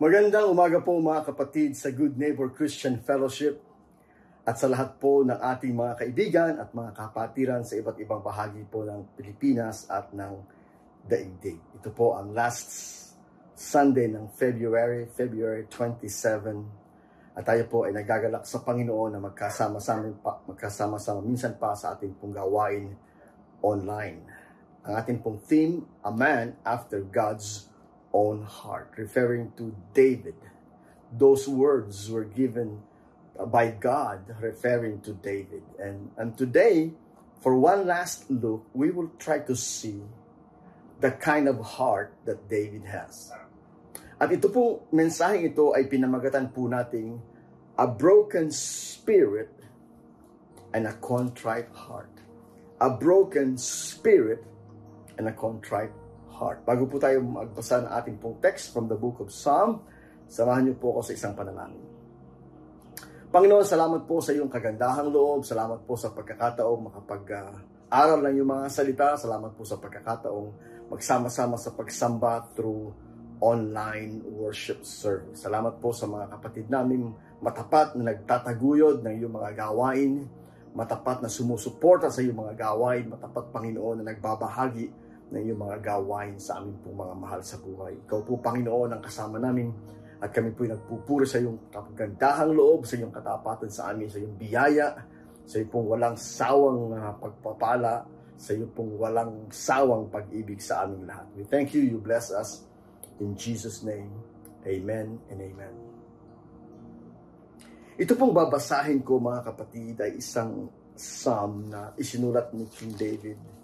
Magandang umaga po mga kapatid sa Good Neighbor Christian Fellowship at sa lahat po ng ating mga kaibigan at mga kapatiran sa iba't ibang bahagi po ng Pilipinas at ng daigdig. Ito po ang last Sunday ng February, February 27. At tayo po ay nagagalak sa Panginoon na magkasama-sama pa, magkasama-sama minsan pa sa ating pong gawain online. Ang ating pong theme, A Man After God's own heart, referring to David. Those words were given by God, referring to David. And, and today, for one last look, we will try to see the kind of heart that David has. At ito po, mensaheng ito ay pinamagatan po nating a broken spirit and a contrite heart. A broken spirit and a contrite heart. Bago po tayo magbasa ng ating pong text from the book of Psalm, samahan niyo po ako sa isang panalangin. Panginoon, salamat po sa iyong kagandahang loob. Salamat po sa pagkakataong makapag-aral ng iyong mga salita. Salamat po sa pagkakataong magsama-sama sa pagsamba through online worship service. Salamat po sa mga kapatid namin matapat na nagtataguyod ng iyong mga gawain, matapat na sumusuporta sa iyong mga gawain, matapat Panginoon na nagbabahagi ng iyong mga gawain sa amin pong mga mahal sa buhay. Ikaw po, Panginoon, ang kasama namin at kami po nagpupuri sa iyong kapagandahang loob, sa iyong katapatan sa amin, sa iyong biyaya, sa iyong pong walang sawang uh, pagpapala, sa iyong pong walang sawang pag-ibig sa aming lahat. We thank you, you bless us. In Jesus' name, Amen and Amen. Ito pong babasahin ko mga kapatid ay isang psalm na isinulat ni King David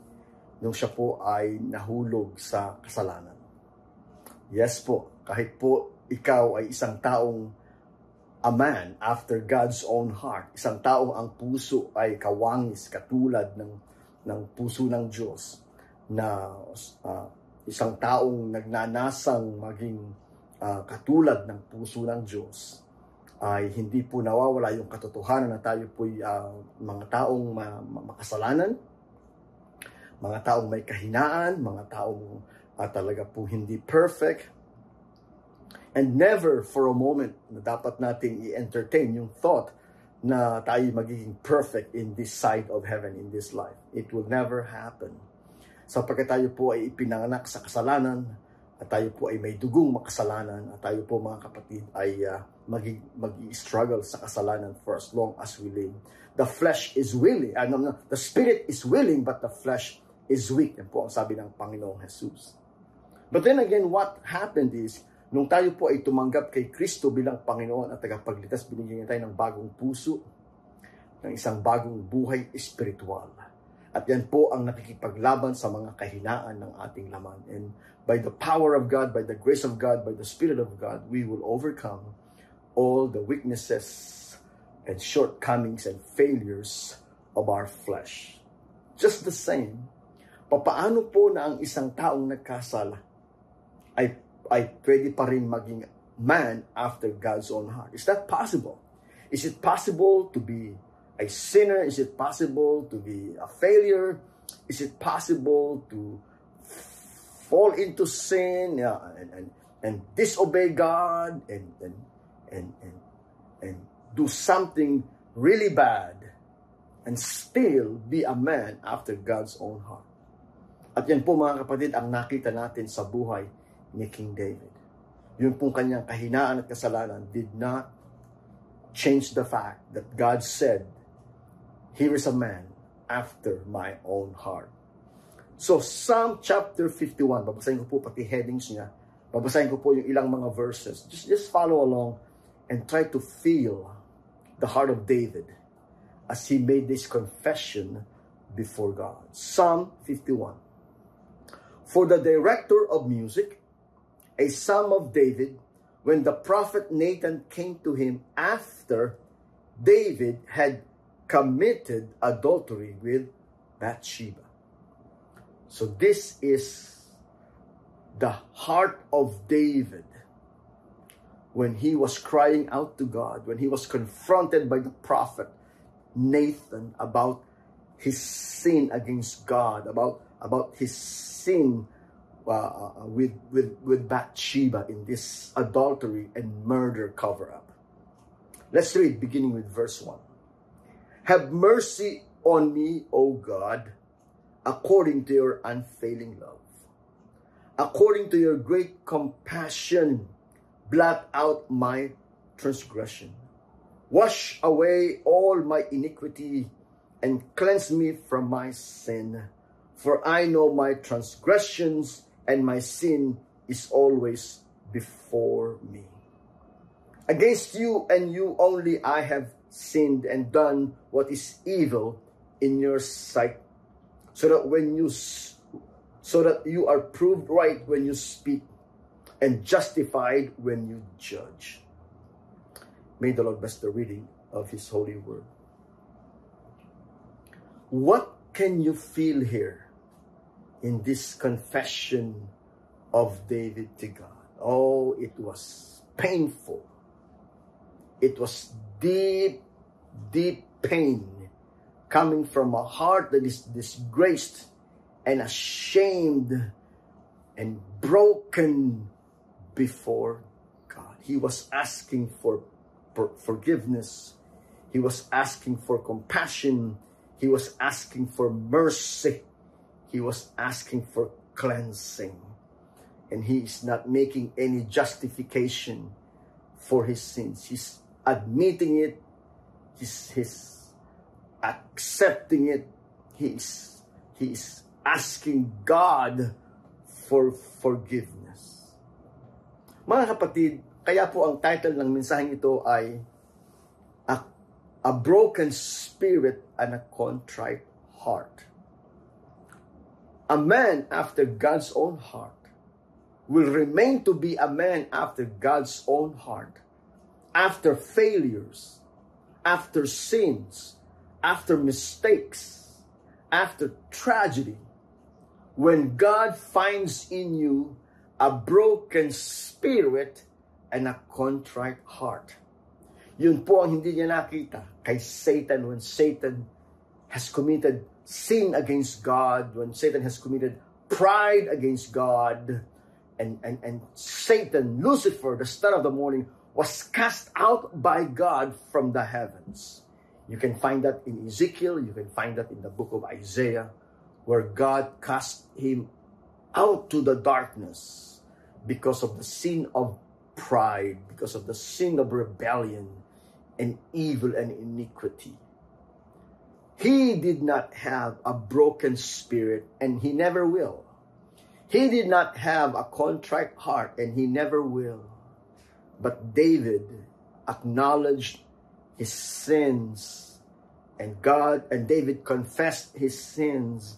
nung siya po ay nahulog sa kasalanan. Yes po, kahit po ikaw ay isang taong a man after God's own heart, isang taong ang puso ay kawangis katulad ng ng puso ng Diyos na uh, isang taong nagnanasang maging uh, katulad ng puso ng Diyos ay hindi po nawawala yung katotohanan na tayo po uh, mga taong ma- makasalanan, mga taong may kahinaan, mga taong uh, talaga po hindi perfect. And never for a moment na dapat nating i-entertain yung thought na tayo magiging perfect in this side of heaven, in this life. It will never happen. Sapagkat tayo po ay ipinanganak sa kasalanan, at tayo po ay may dugong makasalanan, at tayo po mga kapatid ay uh, mag-struggle sa kasalanan for as long as we live. The flesh is willing, uh, no, no, the spirit is willing, but the flesh is weak. Yan po ang sabi ng Panginoong Jesus. But then again, what happened is, nung tayo po ay tumanggap kay Kristo bilang Panginoon at tagapagligtas, binigyan niya tayo ng bagong puso, ng isang bagong buhay espiritual. At yan po ang nakikipaglaban sa mga kahinaan ng ating laman. And by the power of God, by the grace of God, by the Spirit of God, we will overcome all the weaknesses and shortcomings and failures of our flesh. Just the same, papaano po na ang isang taong nagkasala ay, ay pwede pa rin maging man after God's own heart? Is that possible? Is it possible to be a sinner? Is it possible to be a failure? Is it possible to fall into sin yeah, and, and, and disobey God and, and, and, and, and do something really bad and still be a man after God's own heart? At yan po mga kapatid ang nakita natin sa buhay ni King David. Yun pong kanyang kahinaan at kasalanan did not change the fact that God said, Here is a man after my own heart. So, Psalm chapter 51, babasahin ko po pati headings niya. Babasahin ko po yung ilang mga verses. Just, just follow along and try to feel the heart of David as he made this confession before God. Psalm 51. For the director of music, a psalm of David, when the prophet Nathan came to him after David had committed adultery with Bathsheba. So this is the heart of David when he was crying out to God, when he was confronted by the prophet Nathan about his sin against God, about, about his sin uh, with, with, with Bathsheba in this adultery and murder cover up. Let's read beginning with verse 1. Have mercy on me, O God, according to your unfailing love. According to your great compassion, blot out my transgression. Wash away all my iniquity and cleanse me from my sin. For I know my transgressions and my sin is always before me. Against you and you only I have sinned and done what is evil in your sight, so that when you so that you are proved right when you speak and justified when you judge. May the Lord bless the reading of His holy word. What can you feel here in this confession of David to God? Oh, it was painful. It was deep, deep pain coming from a heart that is disgraced and ashamed and broken before God. He was asking for forgiveness. He was asking for compassion. He was asking for mercy. He was asking for cleansing. And he is not making any justification for his sins. He's admitting it. He's, he's accepting it. He's, he's asking God for forgiveness. Mga kapatid, kaya po ang title ng mensaheng ito ay A, a Broken Spirit and a Contrite Heart. A man after God's own heart will remain to be a man after God's own heart after failures, after sins, after mistakes, after tragedy. When God finds in you a broken spirit and a contrite heart. Yun po ang hindi niya nakita kay Satan when Satan has committed sin against God, when Satan has committed pride against God, and, and, and Satan, Lucifer, the star of the morning, was cast out by God from the heavens. You can find that in Ezekiel, you can find that in the book of Isaiah, where God cast him out to the darkness because of the sin of pride, because of the sin of rebellion and evil and iniquity. He did not have a broken spirit, and he never will. He did not have a contrite heart, and he never will. But David acknowledged his sins, and God and David confessed his sins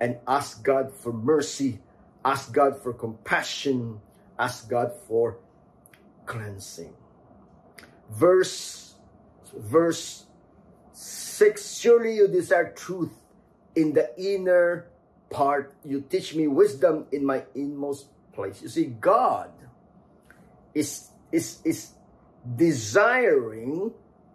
and asked God for mercy, asked God for compassion, asked God for cleansing. Verse verse 6 Surely you desire truth in the inner part. You teach me wisdom in my inmost place. You see, God is, is, is desiring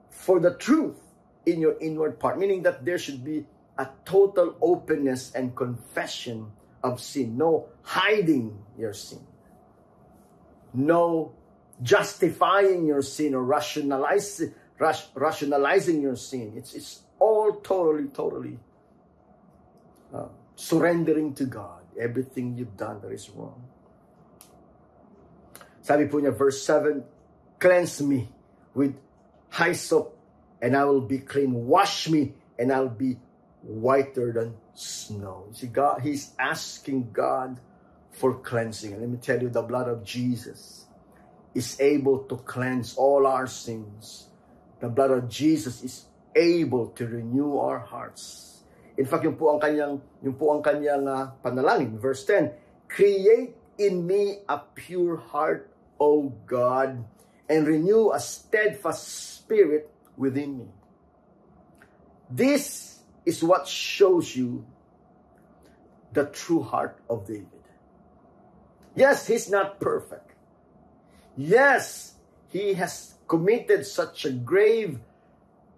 for the truth in your inward part, meaning that there should be a total openness and confession of sin, no hiding your sin, no justifying your sin or rationalizing, rationalizing your sin. It's, it's all totally, totally uh, surrendering to God everything you've done that is wrong. Sabi po niya, verse 7, Cleanse me with hyssop, and I will be clean. Wash me, and I'll be whiter than snow. See, God, He's asking God for cleansing. And let me tell you, the blood of Jesus is able to cleanse all our sins. The blood of Jesus is able to renew our hearts. In fact, yung po ang kanyang, yung po ang kanyang uh, panalangin, verse 10, Create in me a pure heart, O God, and renew a steadfast spirit within me. This is what shows you the true heart of David. Yes, he's not perfect. Yes, he has committed such a grave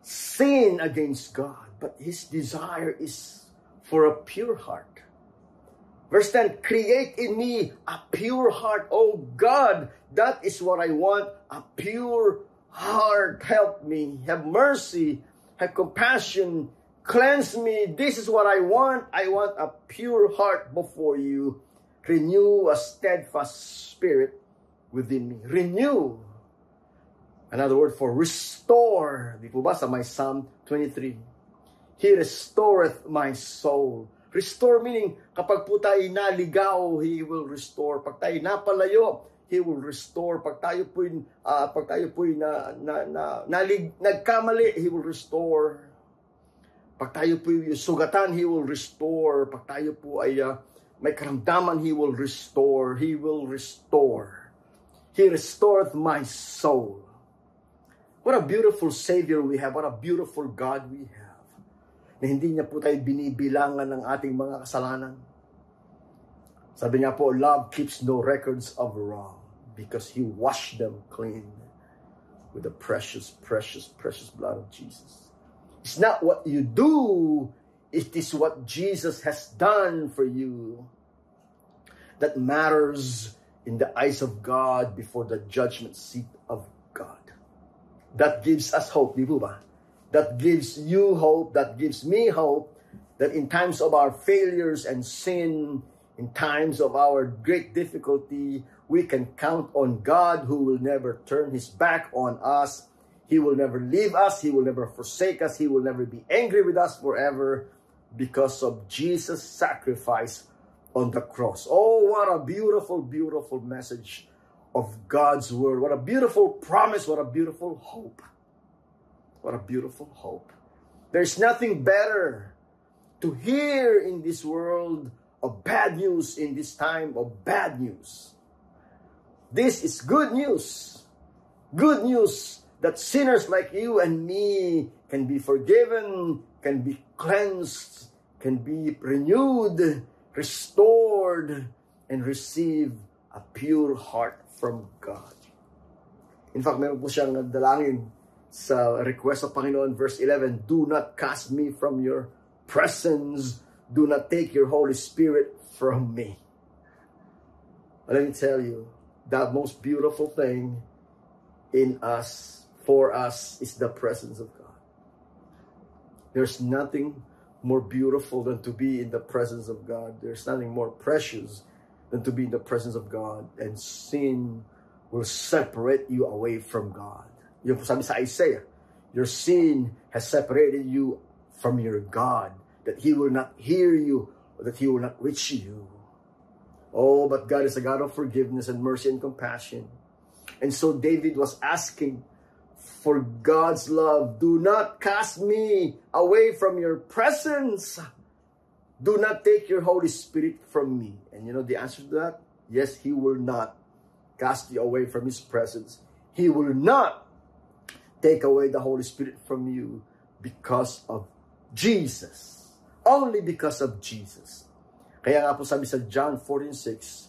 sin against God but his desire is for a pure heart. Verse 10, create in me a pure heart. Oh God, that is what I want, a pure heart. Help me, have mercy, have compassion, cleanse me. This is what I want. I want a pure heart before you. Renew a steadfast spirit within me. Renew. Another word for restore. Di po ba sa my Psalm 23? He restoreth my soul. Restore meaning, kapag po tayo naligaw, He will restore. Pag tayo napalayo, He will restore. Pag tayo po uh, pag tayo po na, na, na, nalig, nagkamali, He will restore. Pag tayo po sugatan, He will restore. Pag tayo po ay uh, may karamdaman, He will restore. He will restore. He restoreth my soul. What a beautiful Savior we have. What a beautiful God we have na hindi niya po tayo binibilangan ng ating mga kasalanan. Sabi niya po, love keeps no records of wrong because He washed them clean with the precious, precious, precious blood of Jesus. It's not what you do, it is what Jesus has done for you that matters in the eyes of God before the judgment seat of. That gives us hope, di ba? that gives you hope, that gives me hope, that in times of our failures and sin, in times of our great difficulty, we can count on God who will never turn his back on us. He will never leave us. He will never forsake us. He will never be angry with us forever because of Jesus' sacrifice on the cross. Oh, what a beautiful, beautiful message of God's word. What a beautiful promise. What a beautiful hope. What a beautiful hope. There's nothing better to hear in this world of bad news in this time of bad news. This is good news. Good news that sinners like you and me can be forgiven, can be cleansed, can be renewed, restored, and receive a pure heart from God. In fact, meron po siyang dalangin sa request of Panginoon, verse 11, Do not cast me from your presence. Do not take your Holy Spirit from me. But let me tell you, the most beautiful thing in us, for us, is the presence of God. There's nothing more beautiful than to be in the presence of God. There's nothing more precious than to be in the presence of God. And sin will separate you away from God. Yung sabi sa Isaiah, your sin has separated you from your God, that He will not hear you, that He will not reach you. Oh, but God is a God of forgiveness and mercy and compassion. And so David was asking for God's love. Do not cast me away from your presence. Do not take your Holy Spirit from me. And you know the answer to that? Yes, He will not cast you away from His presence. He will not take away the Holy Spirit from you because of Jesus. Only because of Jesus. Kaya nga po sabi sa John 14:6,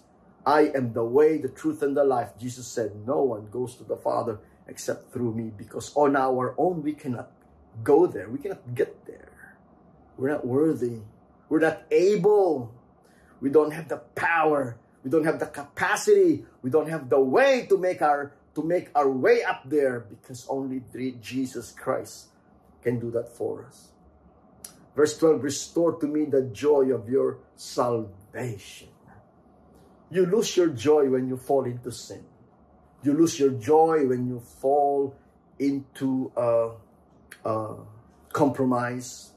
I am the way, the truth, and the life. Jesus said, no one goes to the Father except through me because on our own we cannot go there. We cannot get there. We're not worthy. We're not able. We don't have the power. We don't have the capacity. We don't have the way to make our to make our way up there because only Jesus Christ can do that for us. Verse 12, restore to me the joy of your salvation. You lose your joy when you fall into sin. You lose your joy when you fall into uh, uh, compromise,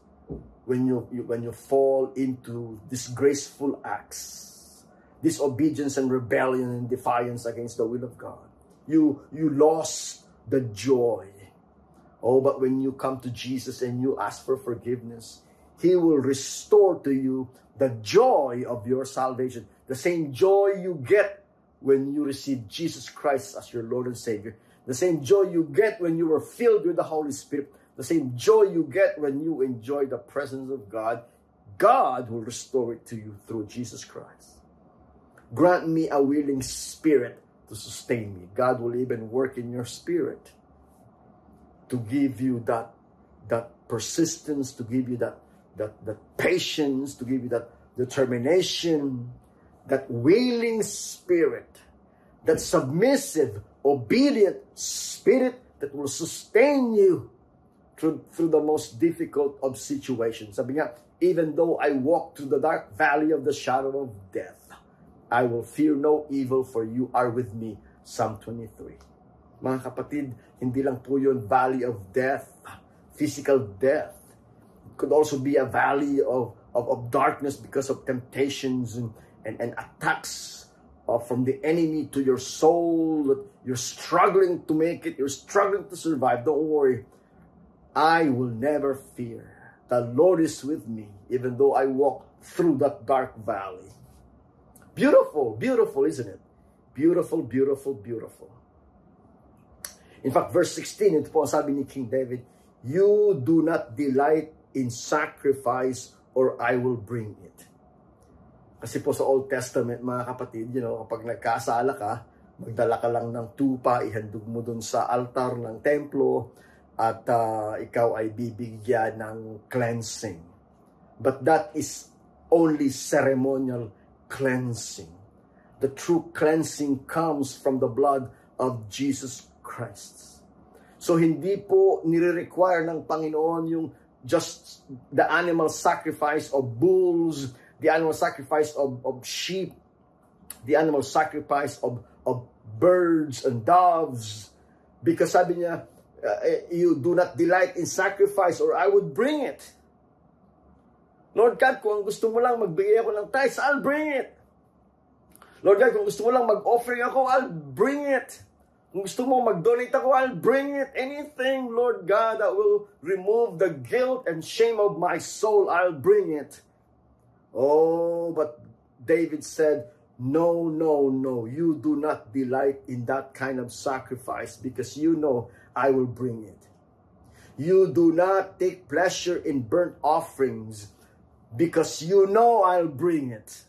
when you, you when you fall into disgraceful acts, disobedience and rebellion and defiance against the will of God you you lost the joy. Oh, but when you come to Jesus and you ask for forgiveness, He will restore to you the joy of your salvation. The same joy you get when you receive Jesus Christ as your Lord and Savior. The same joy you get when you were filled with the Holy Spirit. The same joy you get when you enjoy the presence of God. God will restore it to you through Jesus Christ. Grant me a willing spirit to sustain me. God will even work in your spirit to give you that that persistence, to give you that that that patience, to give you that determination, that willing spirit, that submissive, obedient spirit that will sustain you through, through the most difficult of situations. Sabi even though I walk through the dark valley of the shadow of death, I will fear no evil for you are with me. Psalm 23. Mga kapatid, hindi lang po yun valley of death, physical death. It could also be a valley of, of, of darkness because of temptations and, and, and attacks uh, from the enemy to your soul. You're struggling to make it. You're struggling to survive. Don't worry. I will never fear. The Lord is with me, even though I walk through that dark valley. Beautiful, beautiful, isn't it? Beautiful, beautiful, beautiful. In fact, verse 16, ito po sabi ni King David, You do not delight in sacrifice or I will bring it. Kasi po sa Old Testament, mga kapatid, you know, kapag nagkasala ka, magdala ka lang ng tupa, ihandog mo dun sa altar ng templo, at uh, ikaw ay bibigyan ng cleansing. But that is only ceremonial cleansing. The true cleansing comes from the blood of Jesus Christ. So hindi po nire-require ng Panginoon yung just the animal sacrifice of bulls, the animal sacrifice of, of sheep, the animal sacrifice of, of birds and doves. Because sabi niya, uh, you do not delight in sacrifice or I would bring it. Lord God, kung gusto mo lang magbigay ako ng tithes, I'll bring it. Lord God, kung gusto mo lang mag-offering ako, I'll bring it. Kung gusto mo mag-donate ako, I'll bring it. Anything, Lord God, that will remove the guilt and shame of my soul, I'll bring it. Oh, but David said, No, no, no. You do not delight in that kind of sacrifice because you know I will bring it. You do not take pleasure in burnt offerings because you know I'll bring it.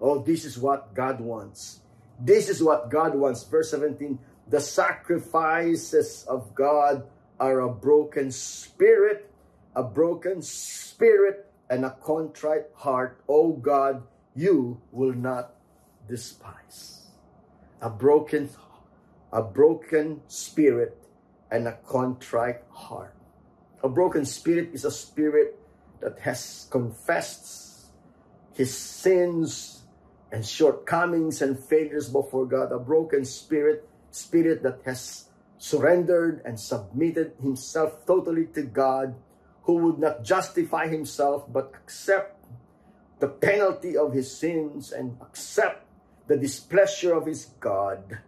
Oh, this is what God wants. This is what God wants. Verse 17 The sacrifices of God are a broken spirit, a broken spirit, and a contrite heart. Oh God, you will not despise. A broken a broken spirit and a contrite heart. A broken spirit is a spirit that has confessed his sins and shortcomings and failures before God. A broken spirit, spirit that has surrendered and submitted himself totally to God, who would not justify himself but accept the penalty of his sins and accept the displeasure of his God.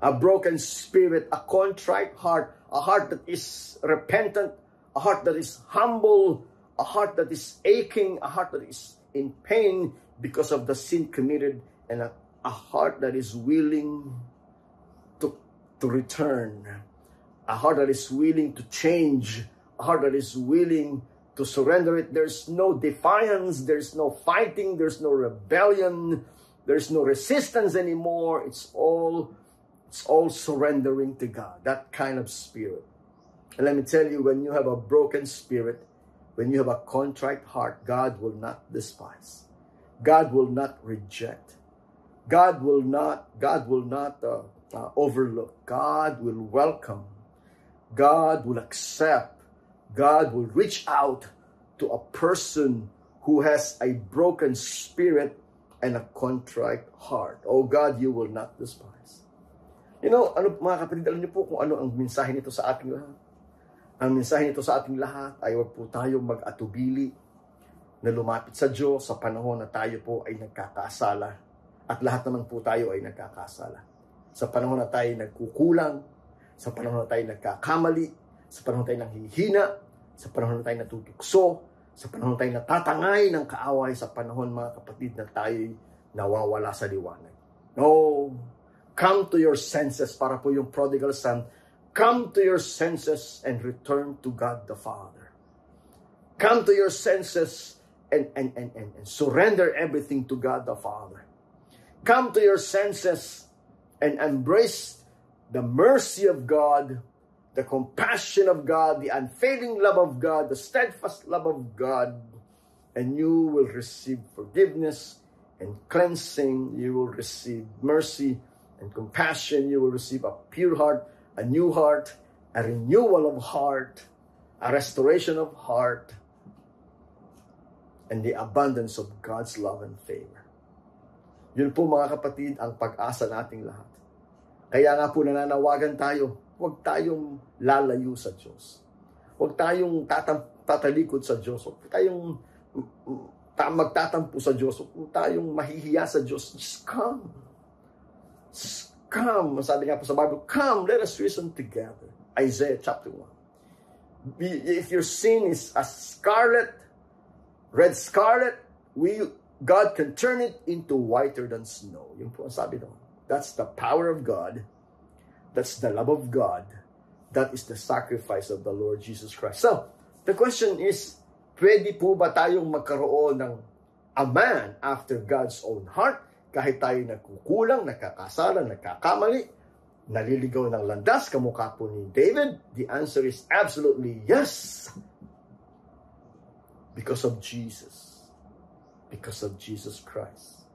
A broken spirit, a contrite heart, a heart that is repentant, a heart that is humble, a heart that is aching, a heart that is in pain because of the sin committed, and a, a heart that is willing to, to return, a heart that is willing to change, a heart that is willing to surrender it. There's no defiance, there's no fighting, there's no rebellion, there's no resistance anymore. It's all it's all surrendering to God. That kind of spirit. And let me tell you, when you have a broken spirit, when you have a contrite heart, God will not despise. God will not reject. God will not, God will not uh, uh, overlook. God will welcome. God will accept. God will reach out to a person who has a broken spirit and a contrite heart. Oh God, you will not despise. You know, ano, mga kapatid, alam niyo po kung ano ang mensahe nito sa ating lahat. Ang mensahe nito sa ating lahat ay huwag po tayong mag-atubili na lumapit sa Diyos sa panahon na tayo po ay nagkakasala. At lahat naman po tayo ay nagkakasala. Sa panahon na tayo nagkukulang, sa panahon na tayo nagkakamali, sa panahon na tayo nanghihina, sa panahon na tayo natutukso, sa panahon na tayo natatangay ng kaaway, sa panahon mga kapatid na tayo nawawala sa liwanag. No, come to your senses para po yung prodigal son Come to your senses and return to God the Father. Come to your senses and, and, and, and, and surrender everything to God the Father. Come to your senses and embrace the mercy of God, the compassion of God, the unfailing love of God, the steadfast love of God, and you will receive forgiveness and cleansing. You will receive mercy and compassion. You will receive a pure heart, a new heart, a renewal of heart, a restoration of heart, and the abundance of God's love and favor. Yun po mga kapatid ang pag-asa nating lahat. Kaya nga po nananawagan tayo, huwag tayong lalayo sa Diyos. Huwag tayong tatam- tatalikod sa Diyos. Huwag tayong ta- magtatampo sa Diyos. Huwag tayong mahihiya sa Diyos. Just come. Come. Sabi nga po sa Bible, come, let us reason together. Isaiah chapter 1. If your sin is as scarlet, red scarlet, we God can turn it into whiter than snow. Yun po ang sabi doon. That's the power of God. That's the love of God. That is the sacrifice of the Lord Jesus Christ. So, the question is, pwede po ba tayong magkaroon ng a man after God's own heart kahit tayo nagkukulang, nakakasala, nagkakamali, naliligaw ng landas, kamukha po ni David? The answer is absolutely yes. Because of Jesus. Because of Jesus Christ.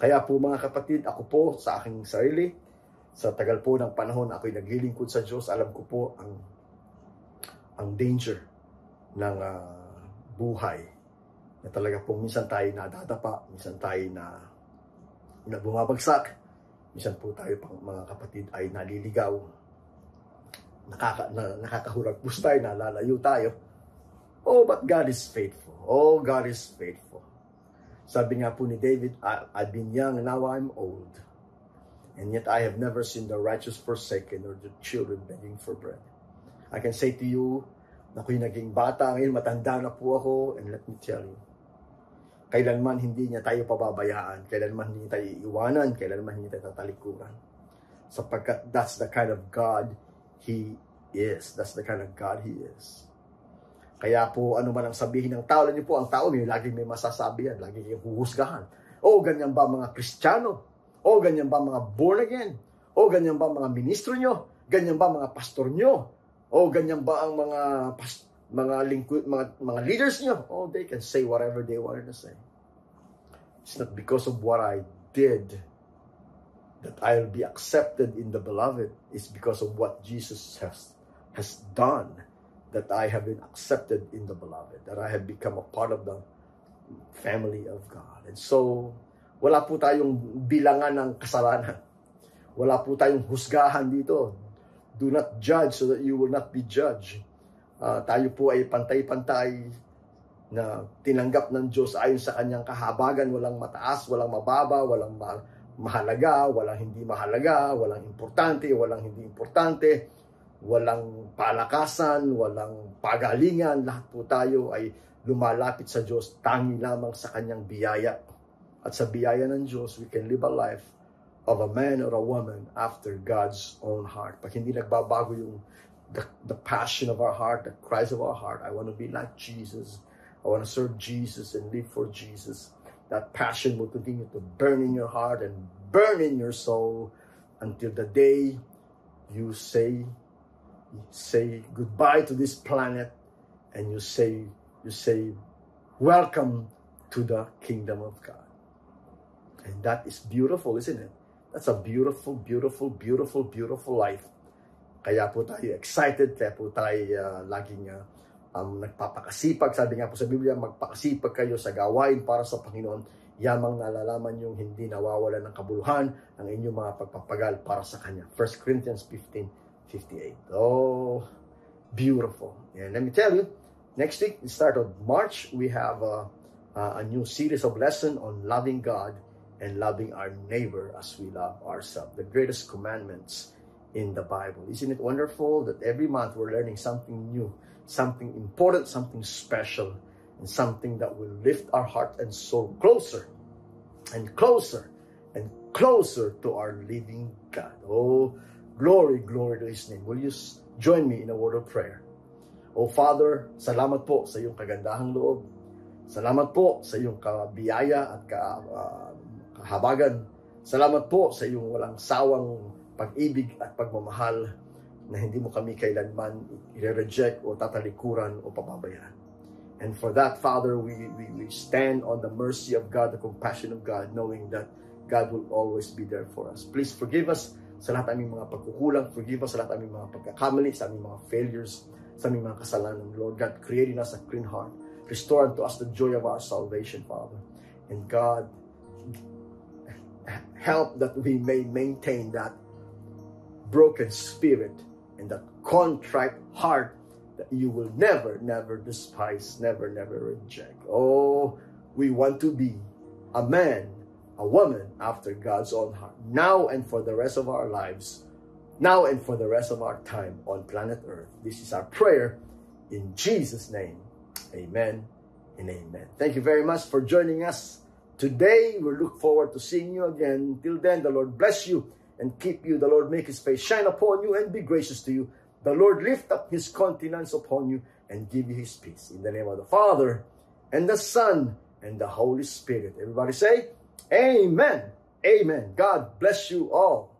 Kaya po mga kapatid, ako po sa aking sarili, sa tagal po ng panahon ako'y naglilingkod sa Diyos, alam ko po ang ang danger ng uh, buhay na talaga po minsan tayo nadadapa, minsan tayo na, na bumabagsak, minsan po tayo pang mga kapatid ay naliligaw, nakaka, na, nakakahuragpus tayo, nalalayo tayo. Oh, but God is faithful. Oh, God is faithful. Sabi nga po ni David, I've been young and now I'm old. And yet I have never seen the righteous forsaken or the children begging for bread. I can say to you, na ako'y naging bata, ngayon matanda na po ako, and let me tell you, kailanman hindi niya tayo pababayaan, kailanman hindi tayo iiwanan, kailanman hindi tayo tatalikuran. Sapagkat that's the kind of God He is. That's the kind of God He is. Kaya po, ano man ang sabihin ng tao, niyo po, ang tao, may, lagi may masasabi yan, lagi yung huhusgahan. O, ganyan ba mga Kristiyano? O, ganyan ba mga born again? O, ganyan ba mga ministro nyo? Ganyan ba mga pastor nyo? O, ganyan ba ang mga past- mga lingkod, mga, mga leaders nyo? Oh, they can say whatever they wanted to say. It's not because of what I did that I'll be accepted in the beloved. It's because of what Jesus has has done that I have been accepted in the beloved, that I have become a part of the family of God. And so, wala po tayong bilangan ng kasalanan. Wala po tayong husgahan dito. Do not judge so that you will not be judged. Uh, tayo po ay pantay-pantay na tinanggap ng Diyos ayon sa kanyang kahabagan, walang mataas, walang mababa, walang ma- mahalaga, walang hindi mahalaga, walang importante, walang hindi importante walang palakasan, walang pagalingan, lahat po tayo ay lumalapit sa Diyos tangi lamang sa kanyang biyaya. At sa biyaya ng Diyos, we can live a life of a man or a woman after God's own heart. Pag hindi nagbabago yung the, the passion of our heart, the cries of our heart, I want to be like Jesus. I want to serve Jesus and live for Jesus. That passion will continue to burn in your heart and burn in your soul until the day you say say goodbye to this planet and you say you say welcome to the kingdom of God. And that is beautiful, isn't it? That's a beautiful, beautiful, beautiful, beautiful life. Kaya po tayo excited, kaya po tayo uh, laging uh, um, nagpapakasipag. Sabi nga po sa Biblia, magpakasipag kayo sa gawain para sa Panginoon. Yamang nalalaman yung hindi nawawala ng kabuluhan ang inyong mga pagpapagal para sa Kanya. 1 Corinthians 15, 58. Oh, beautiful. And let me tell you, next week, the start of March, we have a, a new series of lesson on loving God and loving our neighbor as we love ourselves. The greatest commandments in the Bible. Isn't it wonderful that every month we're learning something new, something important, something special, and something that will lift our heart and soul closer and closer and closer to our living God. Oh, Glory, glory to His name. Will you join me in a word of prayer? Oh Father, salamat po sa iyong kagandahang loob. Salamat po sa iyong kabiyaya at ka, uh, kahabagan. Salamat po sa iyong walang sawang pag-ibig at pagmamahal na hindi mo kami kailanman i-reject o tatalikuran o papabayaan. And for that, Father, we, we, we stand on the mercy of God, the compassion of God, knowing that God will always be there for us. Please forgive us sa lahat aming mga pagkukulang. Forgive us sa lahat aming mga pagkakamali, sa aming mga failures, sa aming mga kasalanan. Lord God, creating us a clean heart. Restore unto us the joy of our salvation, Father. And God, help that we may maintain that broken spirit and that contrite heart that you will never, never despise, never, never reject. Oh, we want to be a man, a woman after God's own heart, now and for the rest of our lives, now and for the rest of our time on planet Earth. This is our prayer in Jesus' name. Amen and amen. Thank you very much for joining us today. We look forward to seeing you again. Till then, the Lord bless you and keep you. The Lord make his face shine upon you and be gracious to you. The Lord lift up his countenance upon you and give you his peace. In the name of the Father, and the Son, and the Holy Spirit. Everybody say, Amen. Amen. God bless you all.